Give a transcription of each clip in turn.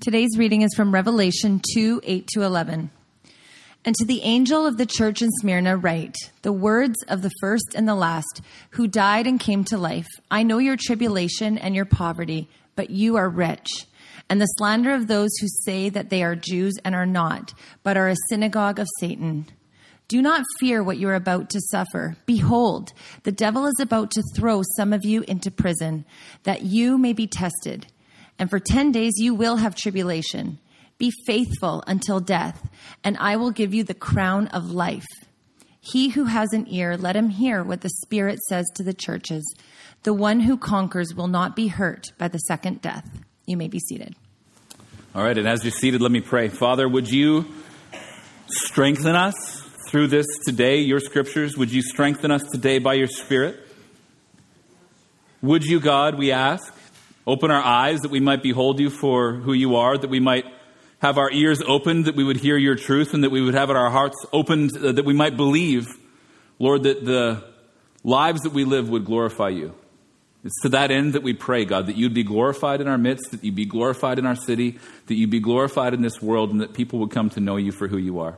Today's reading is from Revelation 2 8 to 11. And to the angel of the church in Smyrna, write the words of the first and the last, who died and came to life. I know your tribulation and your poverty, but you are rich. And the slander of those who say that they are Jews and are not, but are a synagogue of Satan. Do not fear what you are about to suffer. Behold, the devil is about to throw some of you into prison, that you may be tested. And for ten days you will have tribulation. Be faithful until death, and I will give you the crown of life. He who has an ear, let him hear what the Spirit says to the churches. The one who conquers will not be hurt by the second death. You may be seated. All right, and as you're seated, let me pray. Father, would you strengthen us through this today, your scriptures. Would you strengthen us today by your Spirit? Would you, God, we ask, open our eyes that we might behold you for who you are, that we might have our ears opened, that we would hear your truth, and that we would have our hearts opened, uh, that we might believe, Lord, that the lives that we live would glorify you. It's to that end that we pray, God, that you'd be glorified in our midst, that you'd be glorified in our city, that you'd be glorified in this world, and that people would come to know you for who you are.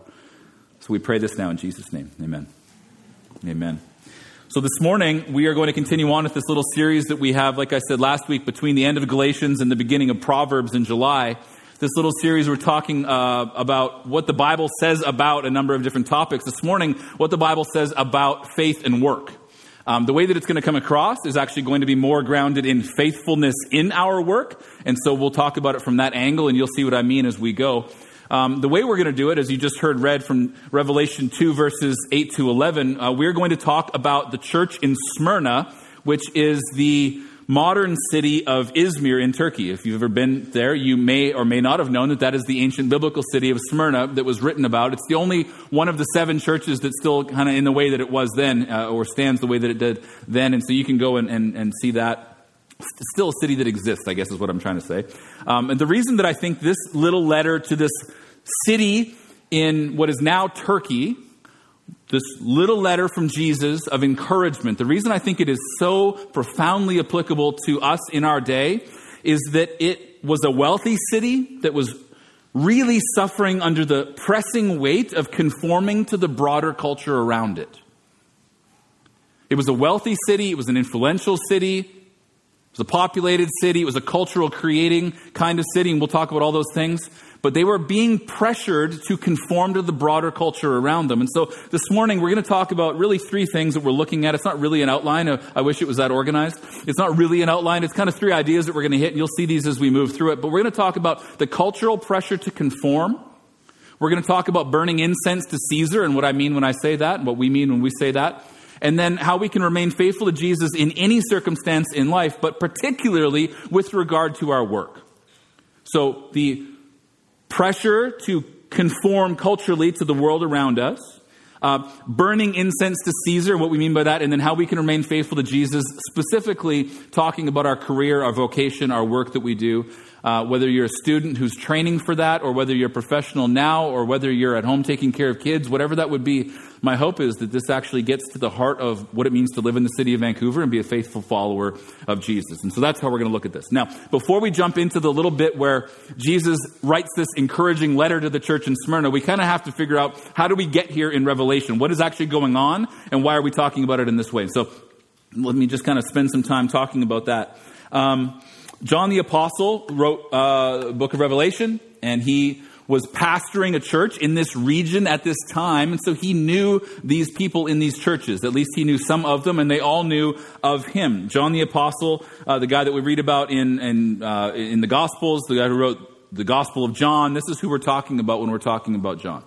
So we pray this now in Jesus' name. Amen. Amen. So this morning, we are going to continue on with this little series that we have, like I said last week, between the end of Galatians and the beginning of Proverbs in July. This little series, we're talking uh, about what the Bible says about a number of different topics. This morning, what the Bible says about faith and work. Um, the way that it's going to come across is actually going to be more grounded in faithfulness in our work. And so we'll talk about it from that angle, and you'll see what I mean as we go. Um, the way we're going to do it, as you just heard read from Revelation 2, verses 8 to 11, uh, we're going to talk about the church in Smyrna, which is the modern city of Izmir in Turkey. If you've ever been there, you may or may not have known that that is the ancient biblical city of Smyrna that was written about. It's the only one of the seven churches that's still kind of in the way that it was then, uh, or stands the way that it did then. And so you can go and, and, and see that still a city that exists, I guess is what I'm trying to say. Um, and the reason that I think this little letter to this city in what is now Turkey, this little letter from Jesus of encouragement, the reason I think it is so profoundly applicable to us in our day is that it was a wealthy city that was really suffering under the pressing weight of conforming to the broader culture around it. It was a wealthy city, it was an influential city, it was a populated city, it was a cultural creating kind of city, and we'll talk about all those things but they were being pressured to conform to the broader culture around them. And so this morning we're going to talk about really three things that we're looking at. It's not really an outline. I wish it was that organized. It's not really an outline. It's kind of three ideas that we're going to hit, and you'll see these as we move through it. But we're going to talk about the cultural pressure to conform. We're going to talk about burning incense to Caesar and what I mean when I say that, and what we mean when we say that and then how we can remain faithful to Jesus in any circumstance in life, but particularly with regard to our work. So the pressure to conform culturally to the world around us, uh, burning incense to Caesar, what we mean by that, and then how we can remain faithful to Jesus, specifically talking about our career, our vocation, our work that we do, uh, whether you're a student who's training for that, or whether you're a professional now, or whether you're at home taking care of kids, whatever that would be, my hope is that this actually gets to the heart of what it means to live in the city of Vancouver and be a faithful follower of Jesus. And so that's how we're going to look at this. Now, before we jump into the little bit where Jesus writes this encouraging letter to the church in Smyrna, we kind of have to figure out how do we get here in Revelation? What is actually going on, and why are we talking about it in this way? So let me just kind of spend some time talking about that. Um, John the Apostle wrote uh, book of Revelation, and he was pastoring a church in this region at this time, and so he knew these people in these churches. At least he knew some of them, and they all knew of him. John the Apostle, uh, the guy that we read about in in, uh, in the Gospels, the guy who wrote the Gospel of John. This is who we're talking about when we're talking about John.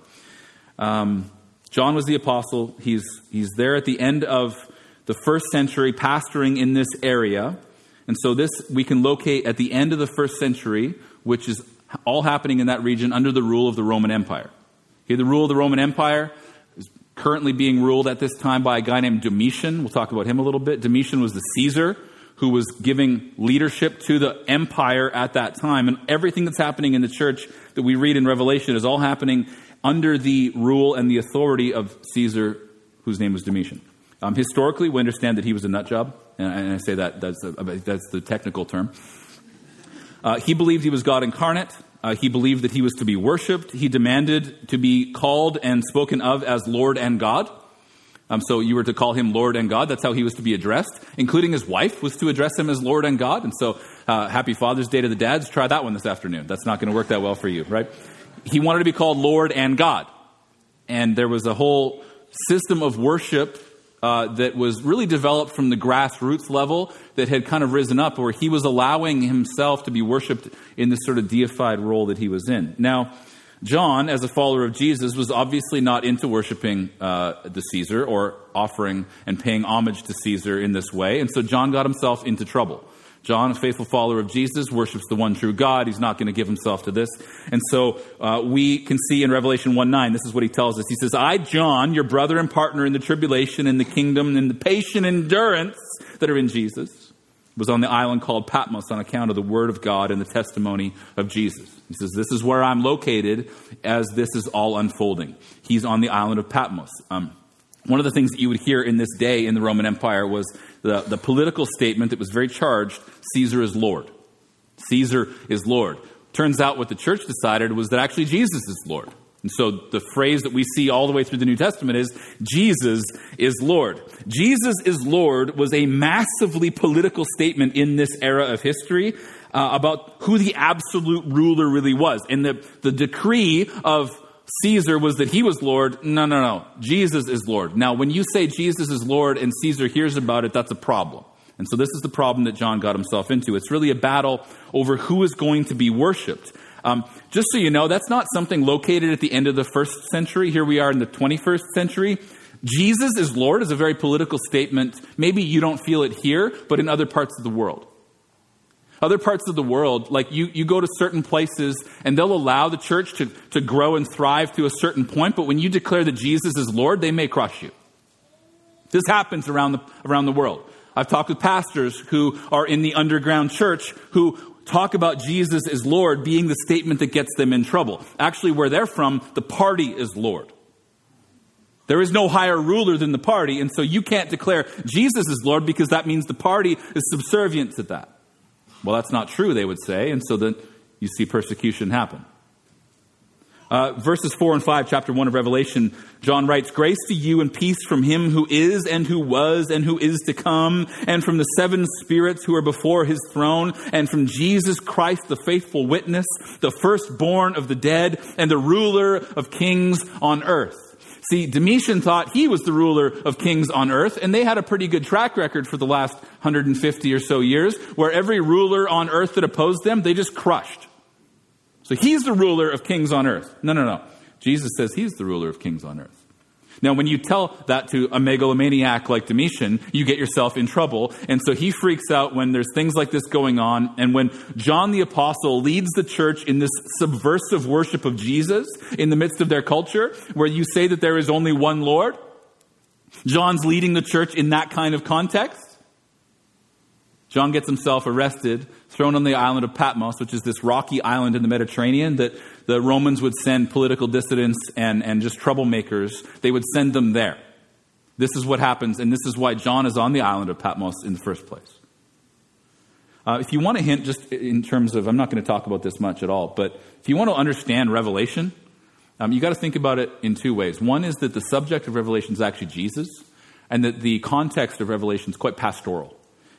Um, John was the apostle. He's he's there at the end of the first century, pastoring in this area. And so this we can locate at the end of the first century, which is all happening in that region under the rule of the Roman Empire. Okay, the rule of the Roman Empire is currently being ruled at this time by a guy named Domitian. We'll talk about him a little bit. Domitian was the Caesar who was giving leadership to the empire at that time. And everything that's happening in the church that we read in Revelation is all happening under the rule and the authority of Caesar, whose name was Domitian. Um, historically, we understand that he was a nut job and I say that that's, a, that's the technical term. Uh, he believed he was God incarnate. Uh, he believed that he was to be worshiped. He demanded to be called and spoken of as Lord and God. Um, so you were to call him Lord and God. That's how he was to be addressed, including his wife was to address him as Lord and God. And so, uh, happy Father's Day to the dads. Try that one this afternoon. That's not going to work that well for you, right? He wanted to be called Lord and God. And there was a whole system of worship uh, that was really developed from the grassroots level that had kind of risen up, where he was allowing himself to be worshiped in this sort of deified role that he was in. Now, John, as a follower of Jesus, was obviously not into worshiping uh, the Caesar or offering and paying homage to Caesar in this way, and so John got himself into trouble. John, a faithful follower of Jesus, worships the one true God. He's not going to give himself to this. And so uh, we can see in Revelation 1 9, this is what he tells us. He says, I, John, your brother and partner in the tribulation, in the kingdom, in the patient endurance that are in Jesus, was on the island called Patmos on account of the word of God and the testimony of Jesus. He says, This is where I'm located as this is all unfolding. He's on the island of Patmos. Um, one of the things that you would hear in this day in the Roman Empire was the, the political statement that was very charged Caesar is Lord. Caesar is Lord. Turns out what the church decided was that actually Jesus is Lord. And so the phrase that we see all the way through the New Testament is Jesus is Lord. Jesus is Lord was a massively political statement in this era of history uh, about who the absolute ruler really was. And the, the decree of Caesar was that he was Lord. No, no, no. Jesus is Lord. Now, when you say Jesus is Lord and Caesar hears about it, that's a problem. And so this is the problem that John got himself into. It's really a battle over who is going to be worshiped. Um, just so you know, that's not something located at the end of the first century. Here we are in the 21st century. Jesus is Lord is a very political statement. Maybe you don't feel it here, but in other parts of the world. Other parts of the world, like you, you go to certain places and they'll allow the church to, to grow and thrive to a certain point, but when you declare that Jesus is Lord, they may crush you. This happens around the, around the world. I've talked with pastors who are in the underground church who talk about Jesus as Lord being the statement that gets them in trouble. Actually, where they're from, the party is Lord. There is no higher ruler than the party, and so you can't declare Jesus is Lord because that means the party is subservient to that. Well, that's not true, they would say, and so then you see persecution happen. Uh, verses 4 and 5, chapter 1 of Revelation, John writes, Grace to you and peace from him who is and who was and who is to come, and from the seven spirits who are before his throne, and from Jesus Christ, the faithful witness, the firstborn of the dead, and the ruler of kings on earth. See, Domitian thought he was the ruler of kings on earth, and they had a pretty good track record for the last 150 or so years, where every ruler on earth that opposed them, they just crushed. So he's the ruler of kings on earth. No, no, no. Jesus says he's the ruler of kings on earth. Now, when you tell that to a megalomaniac like Domitian, you get yourself in trouble. And so he freaks out when there's things like this going on. And when John the Apostle leads the church in this subversive worship of Jesus in the midst of their culture, where you say that there is only one Lord, John's leading the church in that kind of context. John gets himself arrested, thrown on the island of Patmos, which is this rocky island in the Mediterranean that the Romans would send political dissidents and, and just troublemakers, they would send them there. This is what happens, and this is why John is on the island of Patmos in the first place. Uh, if you want a hint, just in terms of, I'm not going to talk about this much at all, but if you want to understand Revelation, um, you got to think about it in two ways. One is that the subject of Revelation is actually Jesus, and that the context of Revelation is quite pastoral.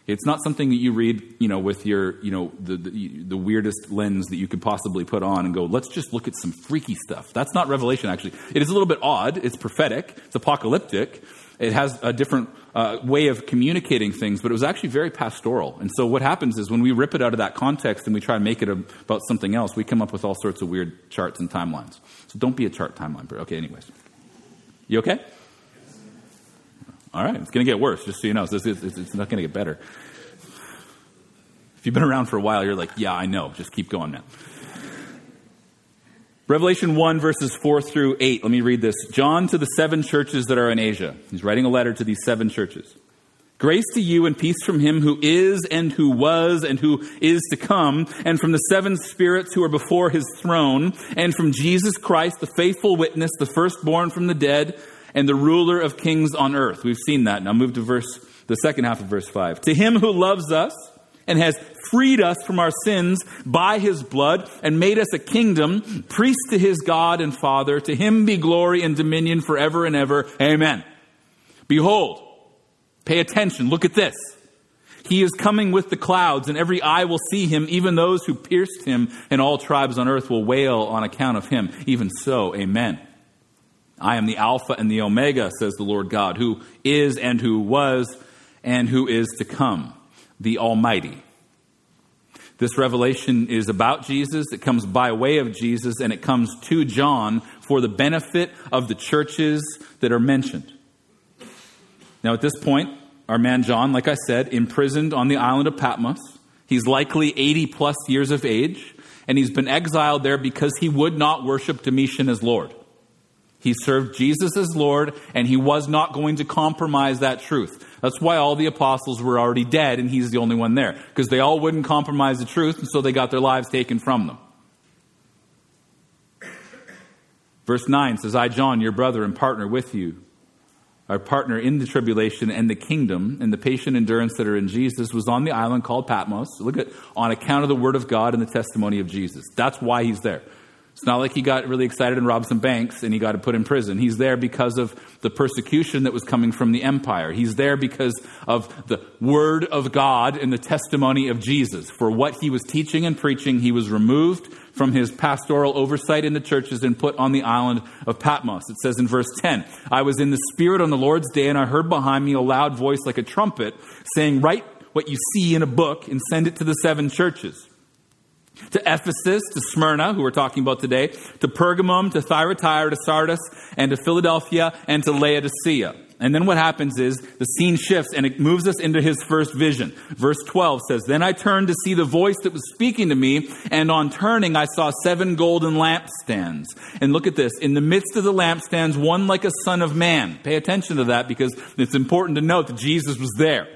It's not something that you read, you know, with your, you know, the, the, the, weirdest lens that you could possibly put on and go, let's just look at some freaky stuff. That's not Revelation, actually. It is a little bit odd. It's prophetic. It's apocalyptic. It has a different uh, way of communicating things, but it was actually very pastoral. And so what happens is when we rip it out of that context and we try to make it about something else, we come up with all sorts of weird charts and timelines. So don't be a chart timeline. Okay, anyways. You okay? All right, it's going to get worse, just so you know. It's, it's, it's not going to get better. If you've been around for a while, you're like, yeah, I know. Just keep going, man. Revelation 1, verses 4 through 8. Let me read this. John to the seven churches that are in Asia. He's writing a letter to these seven churches. Grace to you and peace from him who is and who was and who is to come, and from the seven spirits who are before his throne, and from Jesus Christ, the faithful witness, the firstborn from the dead and the ruler of kings on earth. We've seen that. Now move to verse, the second half of verse 5. To him who loves us and has freed us from our sins by his blood and made us a kingdom, priest to his God and Father. To him be glory and dominion forever and ever. Amen. Behold, pay attention, look at this. He is coming with the clouds, and every eye will see him, even those who pierced him, and all tribes on earth will wail on account of him. Even so, amen. I am the Alpha and the Omega, says the Lord God, who is and who was and who is to come, the Almighty. This revelation is about Jesus. It comes by way of Jesus, and it comes to John for the benefit of the churches that are mentioned. Now, at this point, our man John, like I said, imprisoned on the island of Patmos. He's likely 80 plus years of age, and he's been exiled there because he would not worship Domitian as Lord. He served Jesus as Lord, and he was not going to compromise that truth. That's why all the apostles were already dead, and he's the only one there, because they all wouldn't compromise the truth, and so they got their lives taken from them. Verse 9 says, I, John, your brother and partner with you, our partner in the tribulation and the kingdom and the patient endurance that are in Jesus, was on the island called Patmos. Look at, on account of the word of God and the testimony of Jesus. That's why he's there. It's not like he got really excited and robbed some banks and he got put in prison. He's there because of the persecution that was coming from the empire. He's there because of the word of God and the testimony of Jesus. For what he was teaching and preaching, he was removed from his pastoral oversight in the churches and put on the island of Patmos. It says in verse 10, I was in the Spirit on the Lord's day and I heard behind me a loud voice like a trumpet saying, Write what you see in a book and send it to the seven churches to Ephesus, to Smyrna, who we're talking about today, to Pergamum, to Thyatira, to Sardis, and to Philadelphia, and to Laodicea. And then what happens is the scene shifts and it moves us into his first vision. Verse 12 says, Then I turned to see the voice that was speaking to me, and on turning I saw seven golden lampstands. And look at this. In the midst of the lampstands, one like a son of man. Pay attention to that because it's important to note that Jesus was there.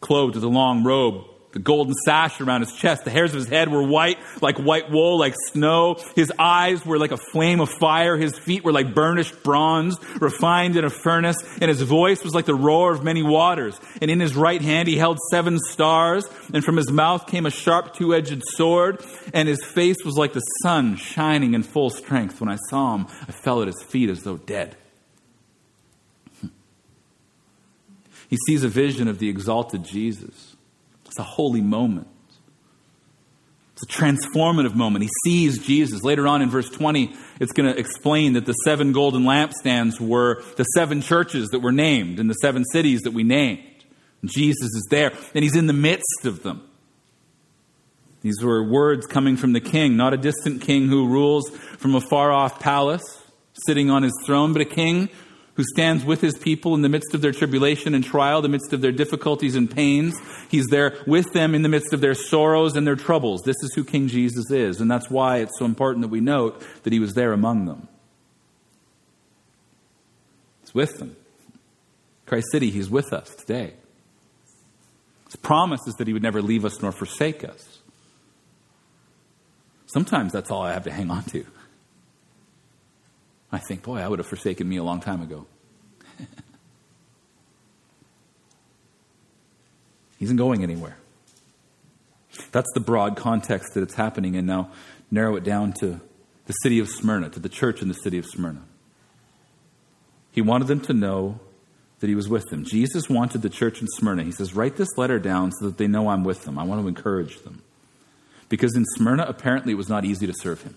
Clothed with a long robe the golden sash around his chest. The hairs of his head were white, like white wool, like snow. His eyes were like a flame of fire. His feet were like burnished bronze, refined in a furnace. And his voice was like the roar of many waters. And in his right hand he held seven stars. And from his mouth came a sharp two edged sword. And his face was like the sun shining in full strength. When I saw him, I fell at his feet as though dead. He sees a vision of the exalted Jesus it's a holy moment. It's a transformative moment. He sees Jesus. Later on in verse 20, it's going to explain that the seven golden lampstands were the seven churches that were named and the seven cities that we named. And Jesus is there, and he's in the midst of them. These were words coming from the king, not a distant king who rules from a far off palace, sitting on his throne, but a king who stands with his people in the midst of their tribulation and trial, the midst of their difficulties and pains. He's there with them in the midst of their sorrows and their troubles. This is who King Jesus is, and that's why it's so important that we note that he was there among them. He's with them. Christ City, he's with us today. His promise is that he would never leave us nor forsake us. Sometimes that's all I have to hang on to. I think, boy, I would have forsaken me a long time ago. he isn't going anywhere. That's the broad context that it's happening in. Now, narrow it down to the city of Smyrna, to the church in the city of Smyrna. He wanted them to know that he was with them. Jesus wanted the church in Smyrna. He says, Write this letter down so that they know I'm with them. I want to encourage them. Because in Smyrna, apparently, it was not easy to serve him.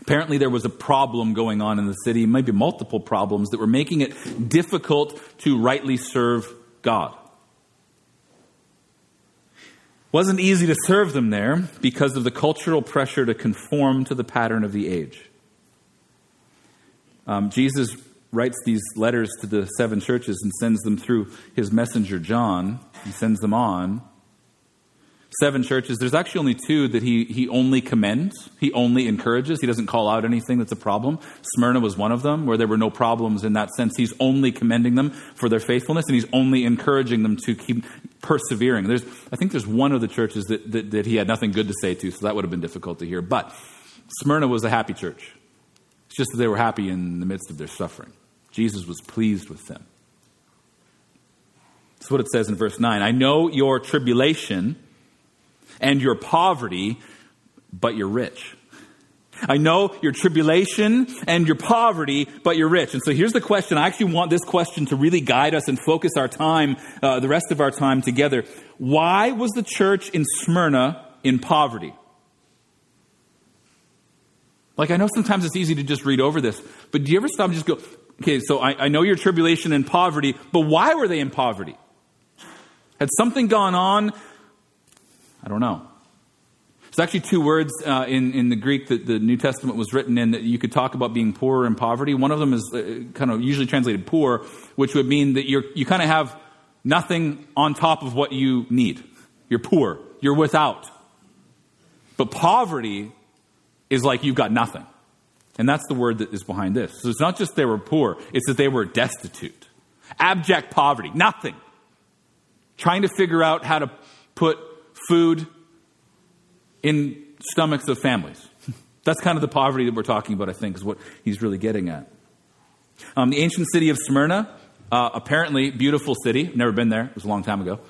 Apparently, there was a problem going on in the city, maybe multiple problems that were making it difficult to rightly serve God. Wasn't easy to serve them there because of the cultural pressure to conform to the pattern of the age. Um, Jesus writes these letters to the seven churches and sends them through his messenger John. He sends them on seven churches, there's actually only two that he, he only commends, he only encourages. He doesn't call out anything that's a problem. Smyrna was one of them, where there were no problems in that sense. He's only commending them for their faithfulness, and he's only encouraging them to keep persevering. There's, I think there's one of the churches that, that, that he had nothing good to say to, so that would have been difficult to hear. But Smyrna was a happy church. It's just that they were happy in the midst of their suffering. Jesus was pleased with them. That's what it says in verse 9. I know your tribulation and your poverty, but you're rich. I know your tribulation and your poverty, but you're rich. And so here's the question. I actually want this question to really guide us and focus our time, uh, the rest of our time together. Why was the church in Smyrna in poverty? Like, I know sometimes it's easy to just read over this, but do you ever stop and just go, okay, so I, I know your tribulation and poverty, but why were they in poverty? Had something gone on? I don't know. There's actually two words uh, in, in the Greek that the New Testament was written in that you could talk about being poor and poverty. One of them is uh, kind of usually translated poor, which would mean that you're, you kind of have nothing on top of what you need. You're poor. You're without. But poverty is like you've got nothing. And that's the word that is behind this. So it's not just they were poor, it's that they were destitute. Abject poverty, nothing. Trying to figure out how to put food in stomachs of families. That's kind of the poverty that we're talking about, I think, is what he's really getting at. Um, the ancient city of Smyrna, uh, apparently beautiful city. Never been there. It was a long time ago.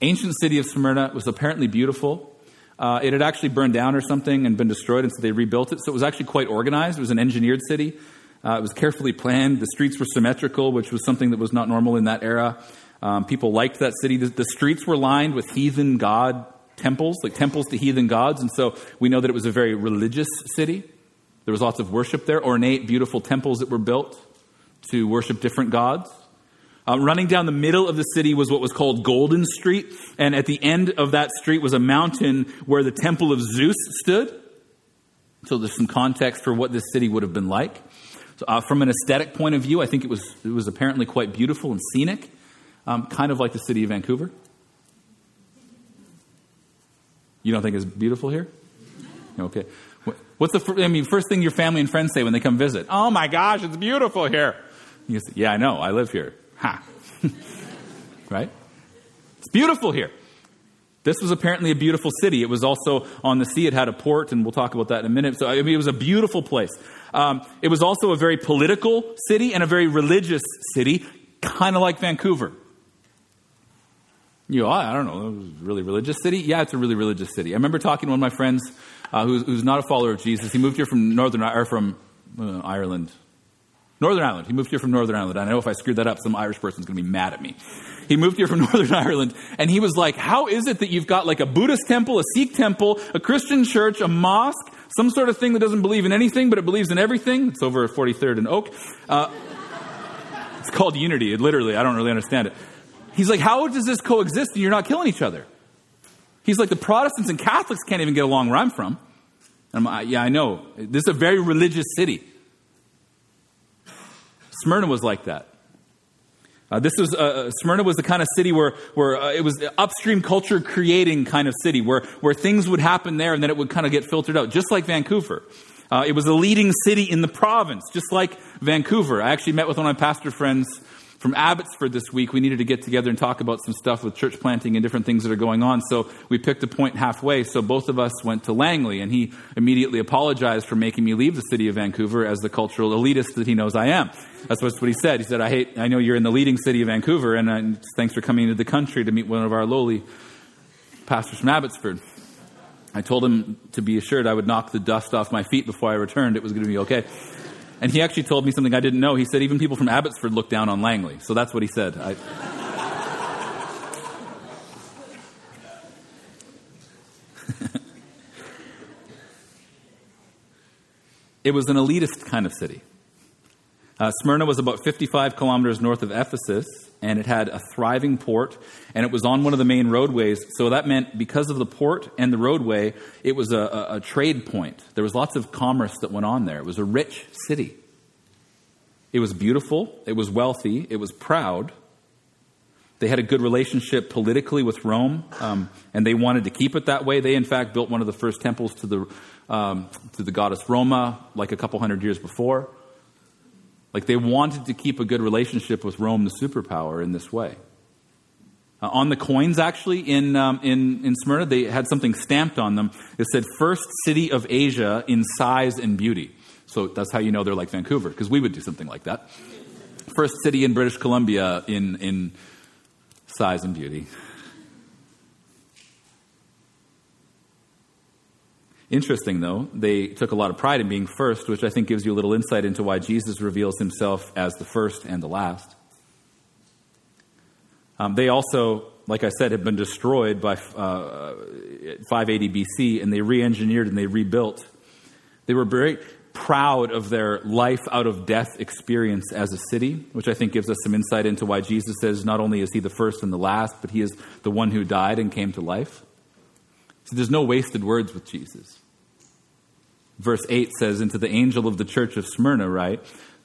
Ancient city of Smyrna was apparently beautiful. Uh, it had actually burned down or something and been destroyed, and so they rebuilt it. So it was actually quite organized. It was an engineered city. Uh, it was carefully planned. The streets were symmetrical, which was something that was not normal in that era. Um, people liked that city. The, the, streets were lined with heathen god temples, like temples to heathen gods, and so we know that it was a very religious city. There was lots of worship there, ornate, beautiful temples that were built to worship different gods. Uh, running down the middle of the city was what was called Golden Street, and at the end of that street was a mountain where the temple of Zeus stood. So there's some context for what this city would have been like. So, uh, from an aesthetic point of view, I think it was it was apparently quite beautiful and scenic, um, kind of like the city of Vancouver. You don't think it's beautiful here? Okay. What's the I mean first thing your family and friends say when they come visit? Oh my gosh, it's beautiful here. You say, yeah, I know. I live here. Ha. right? It's beautiful here. This was apparently a beautiful city. It was also on the sea. It had a port, and we'll talk about that in a minute. So, I mean, it was a beautiful place. Um, it was also a very political city and a very religious city, kind of like Vancouver. You I don't know, it was a really religious city? Yeah, it's a really religious city. I remember talking to one of my friends uh, who's, who's, not a follower of Jesus. He moved here from Northern, or from uh, Ireland, Northern Ireland. He moved here from Northern Ireland. I know if I screwed that up, some Irish person's going to be mad at me. He moved here from Northern Ireland, and he was like, How is it that you've got like a Buddhist temple, a Sikh temple, a Christian church, a mosque, some sort of thing that doesn't believe in anything, but it believes in everything? It's over at 43rd and Oak. Uh, it's called unity, it, literally. I don't really understand it. He's like, How does this coexist and you're not killing each other? He's like, The Protestants and Catholics can't even get along where I'm from. And I'm Yeah, I know. This is a very religious city. Smyrna was like that. Uh, this was uh, uh, Smyrna was the kind of city where where uh, it was upstream culture creating kind of city where where things would happen there and then it would kind of get filtered out, just like Vancouver. Uh, it was a leading city in the province, just like Vancouver. I actually met with one of my pastor friends from Abbotsford this week, we needed to get together and talk about some stuff with church planting and different things that are going on. So we picked a point halfway. So both of us went to Langley, and he immediately apologized for making me leave the city of Vancouver as the cultural elitist that he knows I am. That's what he said. He said, "I hate. I know you're in the leading city of Vancouver, and uh, thanks for coming into the country to meet one of our lowly pastors from Abbotsford." I told him to be assured I would knock the dust off my feet before I returned. It was going to be okay. And he actually told me something I didn't know. He said even people from Abbotsford look down on Langley. So that's what he said. I, it was an elitist kind of city. Uh, Smyrna was about 55 kilometers north of Ephesus, and it had a thriving port, and it was on one of the main roadways. So that meant because of the port and the roadway, it was a, a, a trade point. There was lots of commerce that went on there. It was a rich city. It was beautiful, it was wealthy, it was proud. They had a good relationship politically with Rome, um, and they wanted to keep it that way. They, in fact, built one of the first temples to the, um, to the goddess Roma like a couple hundred years before. Like they wanted to keep a good relationship with Rome, the superpower, in this way. Uh, on the coins, actually, in, um, in, in Smyrna, they had something stamped on them. It said, First city of Asia in size and beauty. So that's how you know they're like Vancouver, because we would do something like that. First city in British Columbia in, in size and beauty. Interesting, though, they took a lot of pride in being first, which I think gives you a little insight into why Jesus reveals himself as the first and the last. Um, they also, like I said, had been destroyed by uh, 580 BC, and they re engineered and they rebuilt. They were very proud of their life out of death experience as a city, which I think gives us some insight into why Jesus says not only is he the first and the last, but he is the one who died and came to life. So there's no wasted words with Jesus. Verse 8 says, Into the angel of the church of Smyrna, right?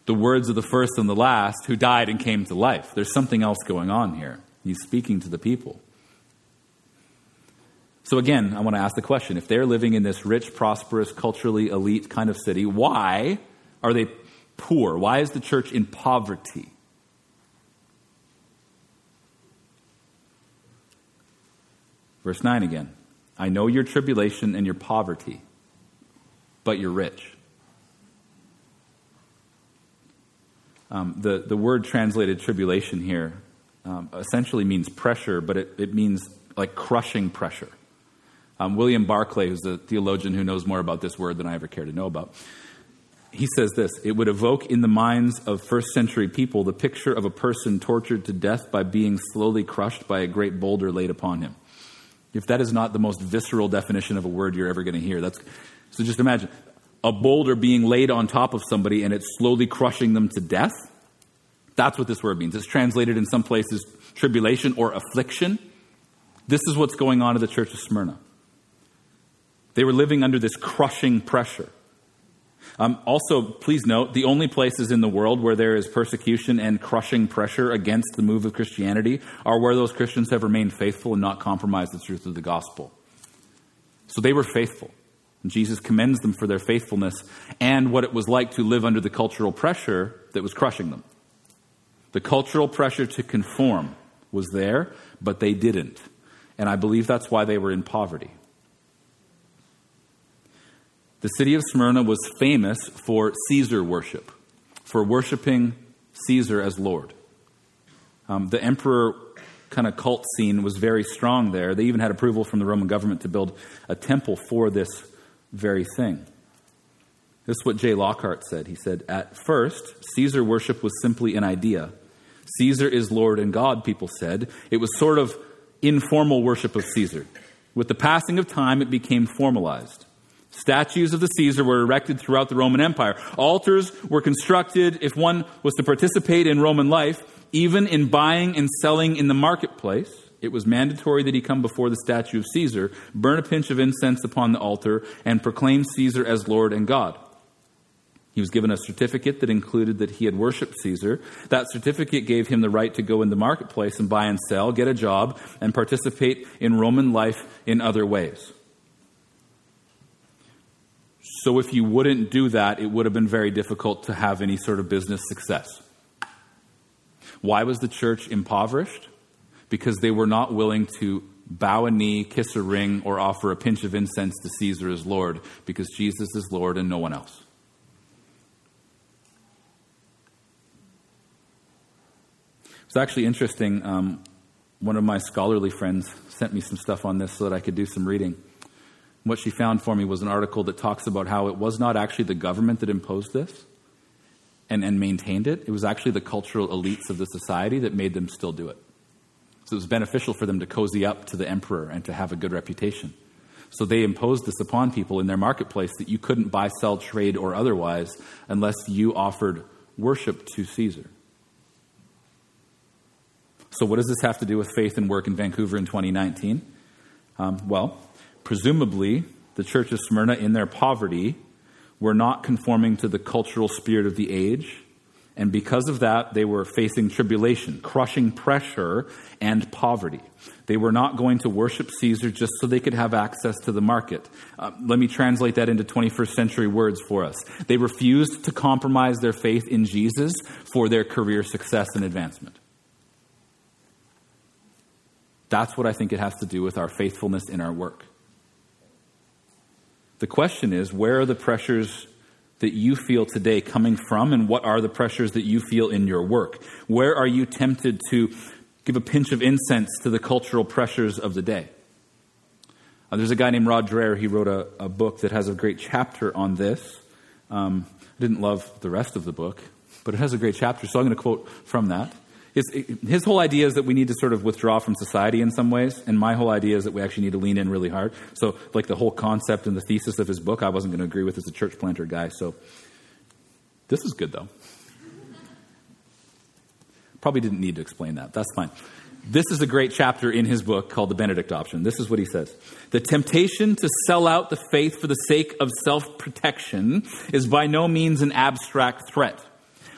The words of the first and the last who died and came to life. There's something else going on here. He's speaking to the people. So, again, I want to ask the question if they're living in this rich, prosperous, culturally elite kind of city, why are they poor? Why is the church in poverty? Verse 9 again. I know your tribulation and your poverty, but you're rich. Um, the, the word translated tribulation here um, essentially means pressure, but it, it means like crushing pressure. Um, William Barclay, who's a theologian who knows more about this word than I ever care to know about, he says this It would evoke in the minds of first century people the picture of a person tortured to death by being slowly crushed by a great boulder laid upon him. If that is not the most visceral definition of a word you're ever going to hear, that's so just imagine a boulder being laid on top of somebody and it's slowly crushing them to death. That's what this word means. It's translated in some places tribulation or affliction. This is what's going on in the church of Smyrna. They were living under this crushing pressure. Um, also, please note the only places in the world where there is persecution and crushing pressure against the move of Christianity are where those Christians have remained faithful and not compromised the truth of the gospel. So they were faithful. Jesus commends them for their faithfulness and what it was like to live under the cultural pressure that was crushing them. The cultural pressure to conform was there, but they didn't. And I believe that's why they were in poverty. The city of Smyrna was famous for Caesar worship, for worshiping Caesar as Lord. Um, the emperor kind of cult scene was very strong there. They even had approval from the Roman government to build a temple for this very thing. This is what Jay Lockhart said. He said, At first, Caesar worship was simply an idea. Caesar is Lord and God, people said. It was sort of informal worship of Caesar. With the passing of time, it became formalized. Statues of the Caesar were erected throughout the Roman Empire. Altars were constructed if one was to participate in Roman life, even in buying and selling in the marketplace. It was mandatory that he come before the statue of Caesar, burn a pinch of incense upon the altar, and proclaim Caesar as Lord and God. He was given a certificate that included that he had worshiped Caesar. That certificate gave him the right to go in the marketplace and buy and sell, get a job, and participate in Roman life in other ways. So if you wouldn't do that, it would have been very difficult to have any sort of business success. Why was the church impoverished? Because they were not willing to bow a knee, kiss a ring, or offer a pinch of incense to Caesar as Lord, because Jesus is Lord and no one else. It's actually interesting. Um, one of my scholarly friends sent me some stuff on this so that I could do some reading. What she found for me was an article that talks about how it was not actually the government that imposed this and, and maintained it. It was actually the cultural elites of the society that made them still do it. So it was beneficial for them to cozy up to the emperor and to have a good reputation. So they imposed this upon people in their marketplace that you couldn't buy, sell, trade, or otherwise unless you offered worship to Caesar. So, what does this have to do with faith and work in Vancouver in 2019? Um, well, presumably, the church of Smyrna, in their poverty, were not conforming to the cultural spirit of the age. And because of that, they were facing tribulation, crushing pressure, and poverty. They were not going to worship Caesar just so they could have access to the market. Uh, let me translate that into 21st century words for us. They refused to compromise their faith in Jesus for their career success and advancement. That's what I think it has to do with our faithfulness in our work. The question is where are the pressures that you feel today coming from, and what are the pressures that you feel in your work? Where are you tempted to give a pinch of incense to the cultural pressures of the day. Uh, there's a guy named Rod Dreher. He wrote a, a, book that has a great chapter on this. Um, I didn't love the rest of the book, but it has a great chapter, so I'm going to quote from that. His, his whole idea is that we need to sort of withdraw from society in some ways, and my whole idea is that we actually need to lean in really hard. So, like the whole concept and the thesis of his book, I wasn't going to agree with as a church planter guy. So, this is good though. Probably didn't need to explain that. That's fine. This is a great chapter in his book called The Benedict Option. This is what he says The temptation to sell out the faith for the sake of self protection is by no means an abstract threat.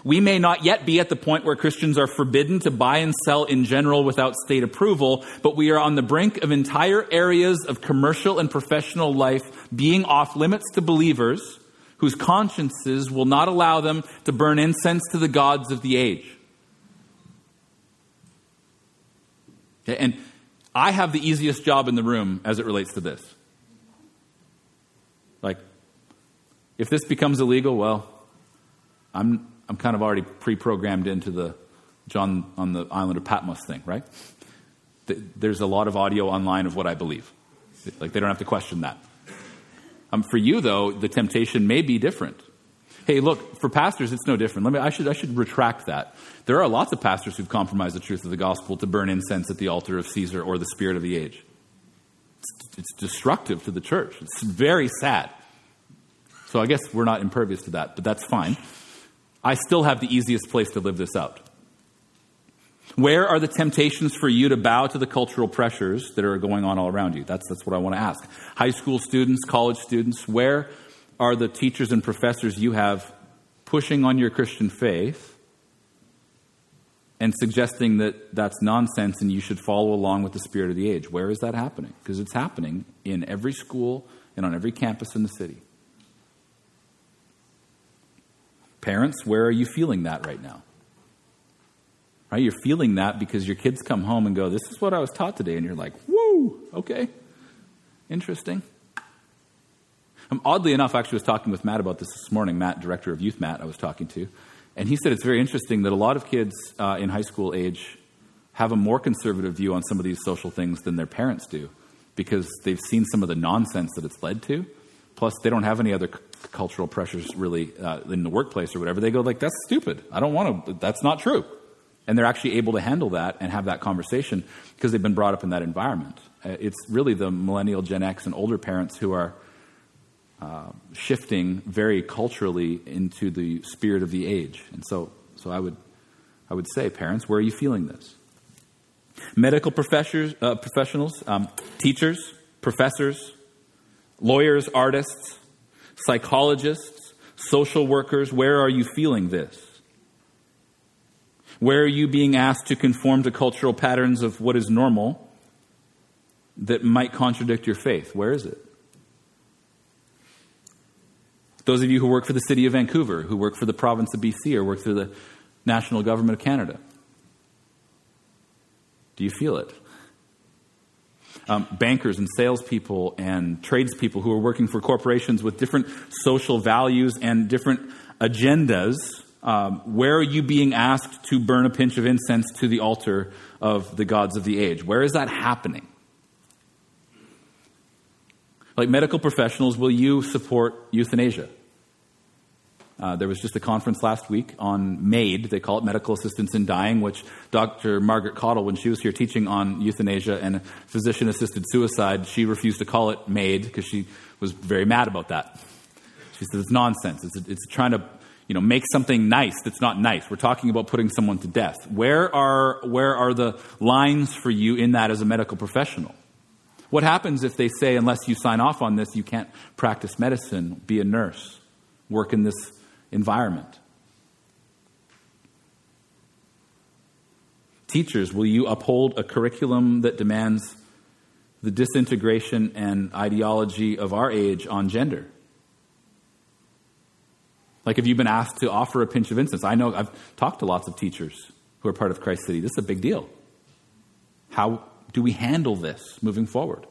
We may not yet be at the point where Christians are forbidden to buy and sell in general without state approval, but we are on the brink of entire areas of commercial and professional life being off limits to believers whose consciences will not allow them to burn incense to the gods of the age. And I have the easiest job in the room as it relates to this. Like, if this becomes illegal, well, I'm, I'm kind of already pre programmed into the John on the island of Patmos thing, right? There's a lot of audio online of what I believe. Like, they don't have to question that. Um, for you, though, the temptation may be different. Hey, look, for pastors, it's no different. Let me, I, should, I should retract that. There are lots of pastors who've compromised the truth of the gospel to burn incense at the altar of Caesar or the spirit of the age. It's, it's destructive to the church. It's very sad. So I guess we're not impervious to that, but that's fine. I still have the easiest place to live this out. Where are the temptations for you to bow to the cultural pressures that are going on all around you? That's, that's what I want to ask. High school students, college students, where are the teachers and professors you have pushing on your Christian faith and suggesting that that's nonsense and you should follow along with the spirit of the age. Where is that happening? Because it's happening in every school and on every campus in the city. Parents, where are you feeling that right now? Right? You're feeling that because your kids come home and go, This is what I was taught today. And you're like, Whoa, okay, interesting. Um, oddly enough, I actually was talking with Matt about this this morning. Matt, director of youth, Matt, I was talking to. And he said it's very interesting that a lot of kids uh, in high school age have a more conservative view on some of these social things than their parents do because they've seen some of the nonsense that it's led to. Plus, they don't have any other c- cultural pressures really uh, in the workplace or whatever. They go like, "That's stupid. I don't want to. That's not true." And they're actually able to handle that and have that conversation because they've been brought up in that environment. Uh, it's really the millennial, Gen X, and older parents who are uh, shifting very culturally into the spirit of the age. And so, so I, would, I would say, parents, where are you feeling this? Medical professors, uh, professionals, um, teachers, professors, lawyers, artists, psychologists, social workers, where are you feeling this? Where are you being asked to conform to cultural patterns of what is normal that might contradict your faith? Where is it? Those of you who work for the city of Vancouver, who work for the province of BC, or work for the national government of Canada. Do you feel it? Um, bankers and salespeople and tradespeople who are working for corporations with different social values and different agendas, um, where are you being asked to burn a pinch of incense to the altar of the gods of the age? Where is that happening? Like medical professionals, will you support euthanasia? Uh, there was just a conference last week on MAID, they call it Medical Assistance in Dying, which Dr. Margaret Cottle, when she was here teaching on euthanasia and physician assisted suicide, she refused to call it MAID because she was very mad about that. She said it's nonsense. It's, it's trying to you know, make something nice that's not nice. We're talking about putting someone to death. Where are, where are the lines for you in that as a medical professional? What happens if they say, unless you sign off on this, you can't practice medicine, be a nurse, work in this environment? Teachers, will you uphold a curriculum that demands the disintegration and ideology of our age on gender? Like, have you been asked to offer a pinch of incense? I know I've talked to lots of teachers who are part of Christ City. This is a big deal. How do we handle this moving forward?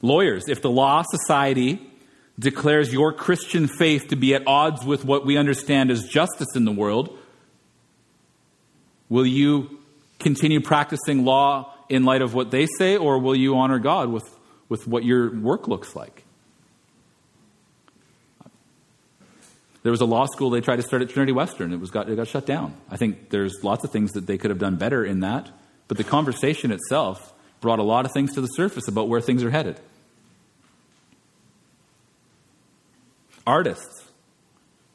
Lawyers, if the law society declares your Christian faith to be at odds with what we understand as justice in the world, will you continue practicing law in light of what they say, or will you honor God with, with what your work looks like? There was a law school they tried to start at Trinity Western. It was got it got shut down. I think there's lots of things that they could have done better in that, but the conversation itself brought a lot of things to the surface about where things are headed. Artists,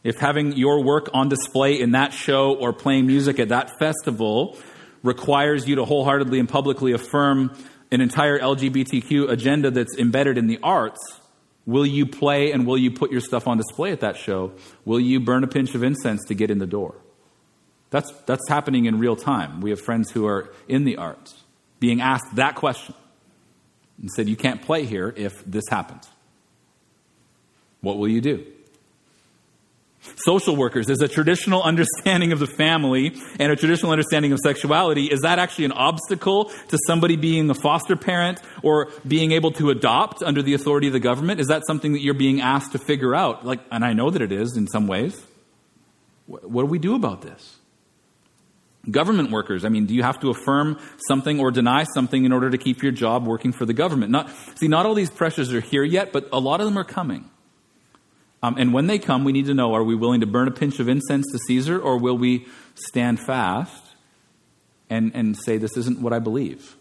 if having your work on display in that show or playing music at that festival requires you to wholeheartedly and publicly affirm an entire LGBTQ agenda that's embedded in the arts, will you play and will you put your stuff on display at that show? Will you burn a pinch of incense to get in the door? That's, that's happening in real time. We have friends who are in the arts being asked that question and said, You can't play here if this happens. What will you do? Social workers, is a traditional understanding of the family and a traditional understanding of sexuality, is that actually an obstacle to somebody being a foster parent or being able to adopt under the authority of the government? Is that something that you're being asked to figure out? Like, and I know that it is in some ways. What do we do about this? Government workers, I mean, do you have to affirm something or deny something in order to keep your job working for the government? Not, see, not all these pressures are here yet, but a lot of them are coming. Um, and when they come, we need to know are we willing to burn a pinch of incense to Caesar, or will we stand fast and, and say, this isn't what I believe?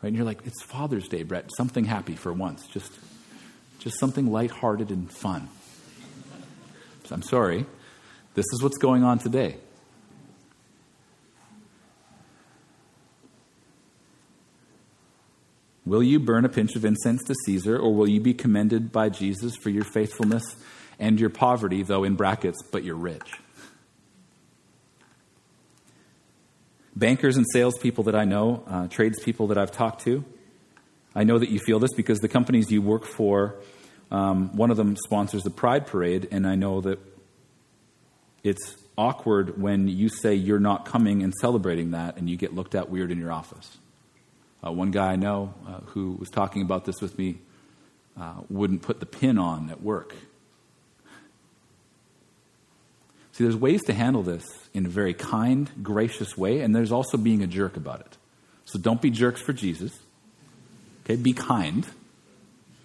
Right? And you're like, it's Father's Day, Brett. Something happy for once. Just, just something lighthearted and fun. I'm sorry. This is what's going on today. Will you burn a pinch of incense to Caesar, or will you be commended by Jesus for your faithfulness and your poverty, though in brackets, but you're rich? Bankers and salespeople that I know, uh, tradespeople that I've talked to, I know that you feel this because the companies you work for, um, one of them sponsors the Pride Parade, and I know that it's awkward when you say you're not coming and celebrating that and you get looked at weird in your office. Uh, one guy I know uh, who was talking about this with me uh, wouldn't put the pin on at work. See, there's ways to handle this in a very kind, gracious way, and there's also being a jerk about it. So don't be jerks for Jesus. Okay, be kind.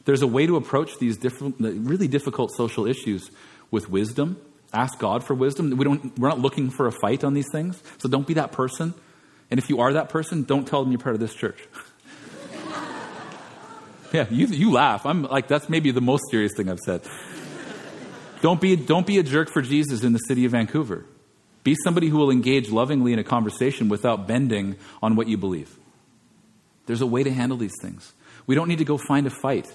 There's a way to approach these different, really difficult social issues with wisdom. Ask God for wisdom. We don't, we're not looking for a fight on these things, so don't be that person. And if you are that person, don't tell them you're part of this church. yeah, you, you laugh. I'm like, that's maybe the most serious thing I've said. Don't be, don't be a jerk for Jesus in the city of Vancouver. Be somebody who will engage lovingly in a conversation without bending on what you believe. There's a way to handle these things. We don't need to go find a fight.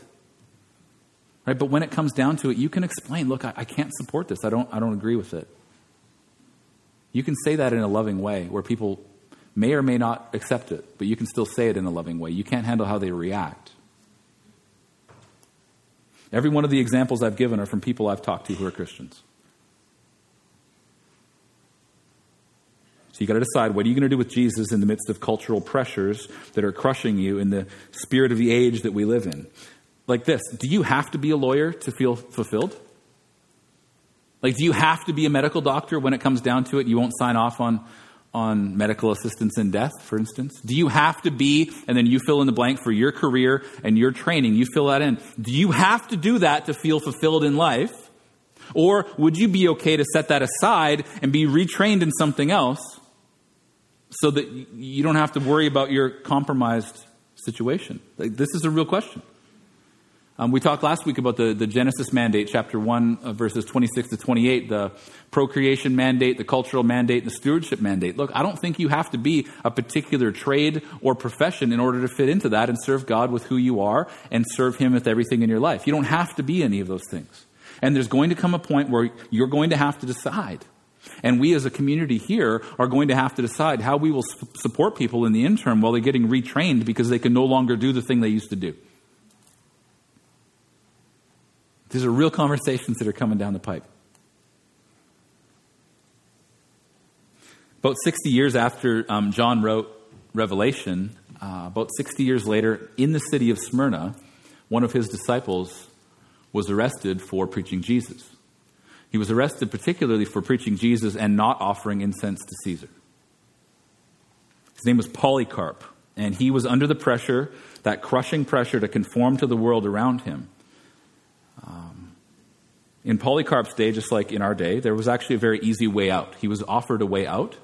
Right? But when it comes down to it, you can explain, look, I, I can't support this. I don't, I don't agree with it. You can say that in a loving way where people may or may not accept it, but you can still say it in a loving way. You can't handle how they react. Every one of the examples I've given are from people I've talked to who are Christians. So you got to decide what are you going to do with Jesus in the midst of cultural pressures that are crushing you in the spirit of the age that we live in. Like this, do you have to be a lawyer to feel fulfilled? Like do you have to be a medical doctor when it comes down to it? You won't sign off on on medical assistance in death, for instance? Do you have to be, and then you fill in the blank for your career and your training, you fill that in. Do you have to do that to feel fulfilled in life? Or would you be okay to set that aside and be retrained in something else so that you don't have to worry about your compromised situation? Like, this is a real question. Um, we talked last week about the, the Genesis mandate, chapter 1, uh, verses 26 to 28, the procreation mandate, the cultural mandate, and the stewardship mandate. Look, I don't think you have to be a particular trade or profession in order to fit into that and serve God with who you are and serve Him with everything in your life. You don't have to be any of those things. And there's going to come a point where you're going to have to decide. And we as a community here are going to have to decide how we will support people in the interim while they're getting retrained because they can no longer do the thing they used to do. These are real conversations that are coming down the pipe. About 60 years after um, John wrote Revelation, uh, about 60 years later, in the city of Smyrna, one of his disciples was arrested for preaching Jesus. He was arrested particularly for preaching Jesus and not offering incense to Caesar. His name was Polycarp, and he was under the pressure, that crushing pressure to conform to the world around him. Um, in Polycarp's day, just like in our day, there was actually a very easy way out. He was offered a way out,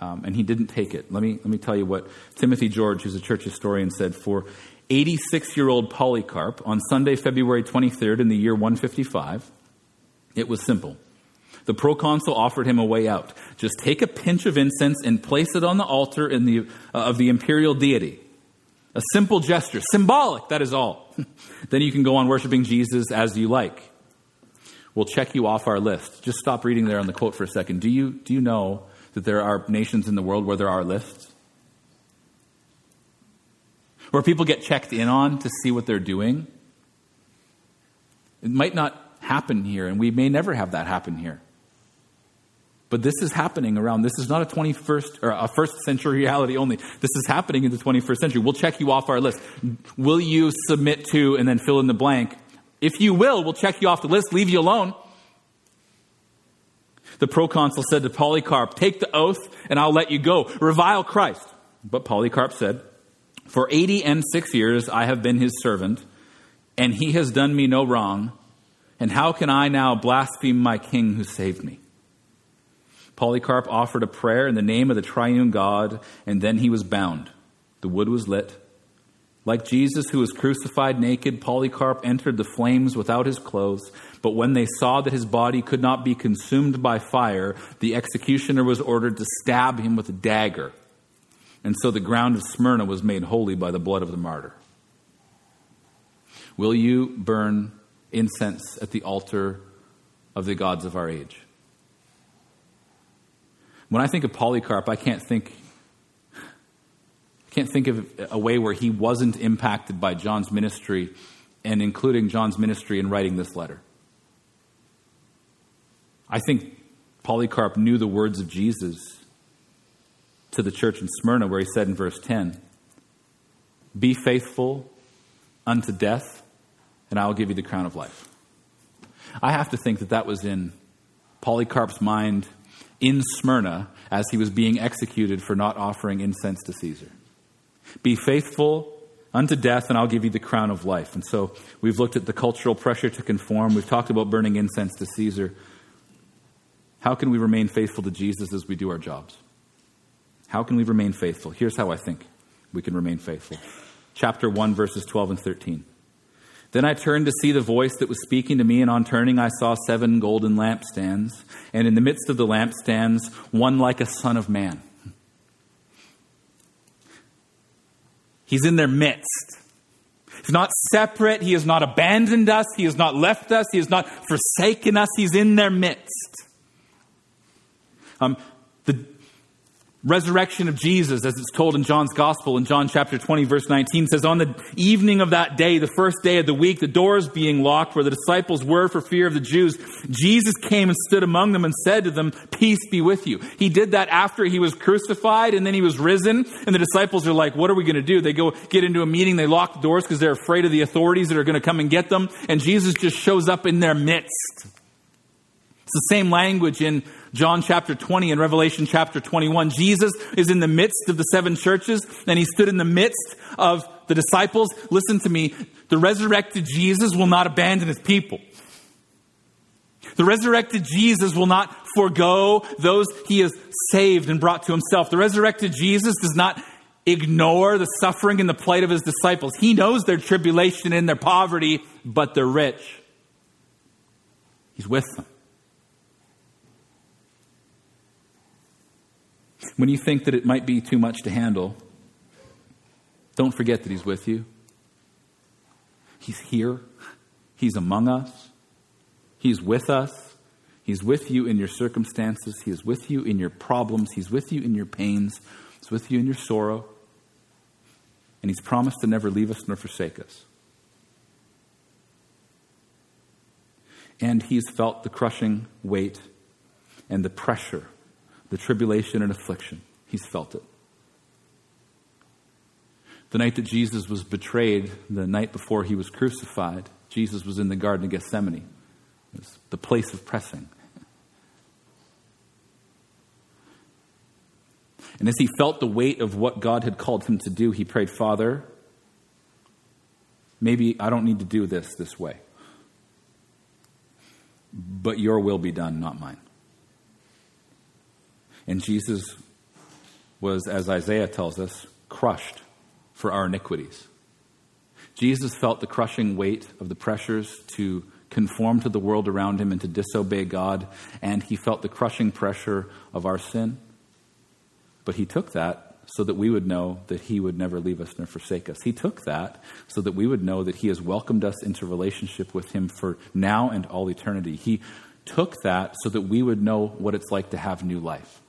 um, and he didn't take it. Let me, let me tell you what Timothy George, who's a church historian, said. For 86 year old Polycarp, on Sunday, February 23rd, in the year 155, it was simple. The proconsul offered him a way out. Just take a pinch of incense and place it on the altar in the, uh, of the imperial deity. A simple gesture, symbolic, that is all. then you can go on worshiping Jesus as you like. We'll check you off our list. Just stop reading there on the quote for a second. Do you, do you know that there are nations in the world where there are lists? Where people get checked in on to see what they're doing? It might not happen here, and we may never have that happen here. But this is happening around. This is not a 21st or a first century reality only. This is happening in the 21st century. We'll check you off our list. Will you submit to and then fill in the blank? If you will, we'll check you off the list, leave you alone. The proconsul said to Polycarp, Take the oath and I'll let you go. Revile Christ. But Polycarp said, For eighty and six years I have been his servant, and he has done me no wrong. And how can I now blaspheme my king who saved me? Polycarp offered a prayer in the name of the triune God, and then he was bound. The wood was lit. Like Jesus, who was crucified naked, Polycarp entered the flames without his clothes. But when they saw that his body could not be consumed by fire, the executioner was ordered to stab him with a dagger. And so the ground of Smyrna was made holy by the blood of the martyr. Will you burn incense at the altar of the gods of our age? When I think of Polycarp, I can't think can't think of a way where he wasn't impacted by John's ministry and including John's ministry in writing this letter. I think Polycarp knew the words of Jesus to the church in Smyrna, where he said in verse 10 Be faithful unto death, and I will give you the crown of life. I have to think that that was in Polycarp's mind in Smyrna as he was being executed for not offering incense to Caesar. Be faithful unto death, and I'll give you the crown of life. And so we've looked at the cultural pressure to conform. We've talked about burning incense to Caesar. How can we remain faithful to Jesus as we do our jobs? How can we remain faithful? Here's how I think we can remain faithful. Chapter 1, verses 12 and 13. Then I turned to see the voice that was speaking to me, and on turning, I saw seven golden lampstands, and in the midst of the lampstands, one like a son of man. He's in their midst. He's not separate. He has not abandoned us. He has not left us. He has not forsaken us. He's in their midst. Um, resurrection of Jesus, as it's told in John's Gospel in John chapter 20, verse 19, says, On the evening of that day, the first day of the week, the doors being locked where the disciples were for fear of the Jews, Jesus came and stood among them and said to them, Peace be with you. He did that after he was crucified and then he was risen. And the disciples are like, What are we going to do? They go get into a meeting, they lock the doors because they're afraid of the authorities that are going to come and get them. And Jesus just shows up in their midst. It's the same language in John chapter 20 and Revelation chapter 21. Jesus is in the midst of the seven churches and he stood in the midst of the disciples. Listen to me. The resurrected Jesus will not abandon his people. The resurrected Jesus will not forego those he has saved and brought to himself. The resurrected Jesus does not ignore the suffering and the plight of his disciples. He knows their tribulation and their poverty, but they're rich. He's with them. When you think that it might be too much to handle, don't forget that He's with you. He's here. He's among us. He's with us. He's with you in your circumstances. He is with you in your problems. He's with you in your pains. He's with you in your sorrow. And He's promised to never leave us nor forsake us. And He's felt the crushing weight and the pressure the tribulation and affliction. He's felt it. The night that Jesus was betrayed, the night before he was crucified, Jesus was in the Garden of Gethsemane. It was the place of pressing. And as he felt the weight of what God had called him to do, he prayed, Father, maybe I don't need to do this this way. But your will be done, not mine. And Jesus was, as Isaiah tells us, crushed for our iniquities. Jesus felt the crushing weight of the pressures to conform to the world around him and to disobey God, and he felt the crushing pressure of our sin. But he took that so that we would know that he would never leave us nor forsake us. He took that so that we would know that he has welcomed us into relationship with him for now and all eternity. He took that so that we would know what it's like to have new life.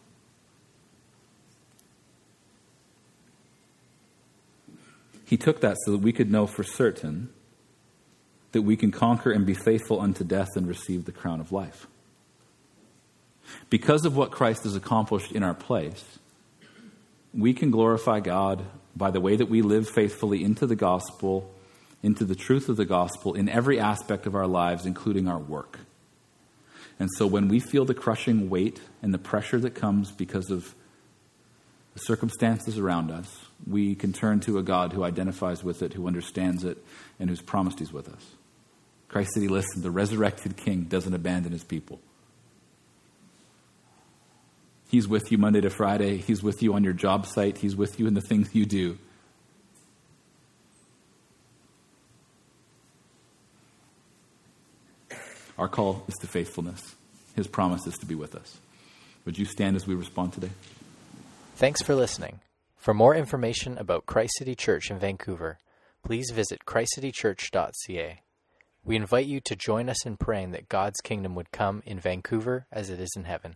He took that so that we could know for certain that we can conquer and be faithful unto death and receive the crown of life. Because of what Christ has accomplished in our place, we can glorify God by the way that we live faithfully into the gospel, into the truth of the gospel in every aspect of our lives, including our work. And so when we feel the crushing weight and the pressure that comes because of the circumstances around us, we can turn to a God who identifies with it, who understands it, and who's promised He's with us. Christ said, He listened. The resurrected King doesn't abandon His people. He's with you Monday to Friday. He's with you on your job site. He's with you in the things you do. Our call is to faithfulness. His promise is to be with us. Would you stand as we respond today? Thanks for listening. For more information about Christ City Church in Vancouver, please visit christcitychurch.ca. We invite you to join us in praying that God's kingdom would come in Vancouver as it is in heaven.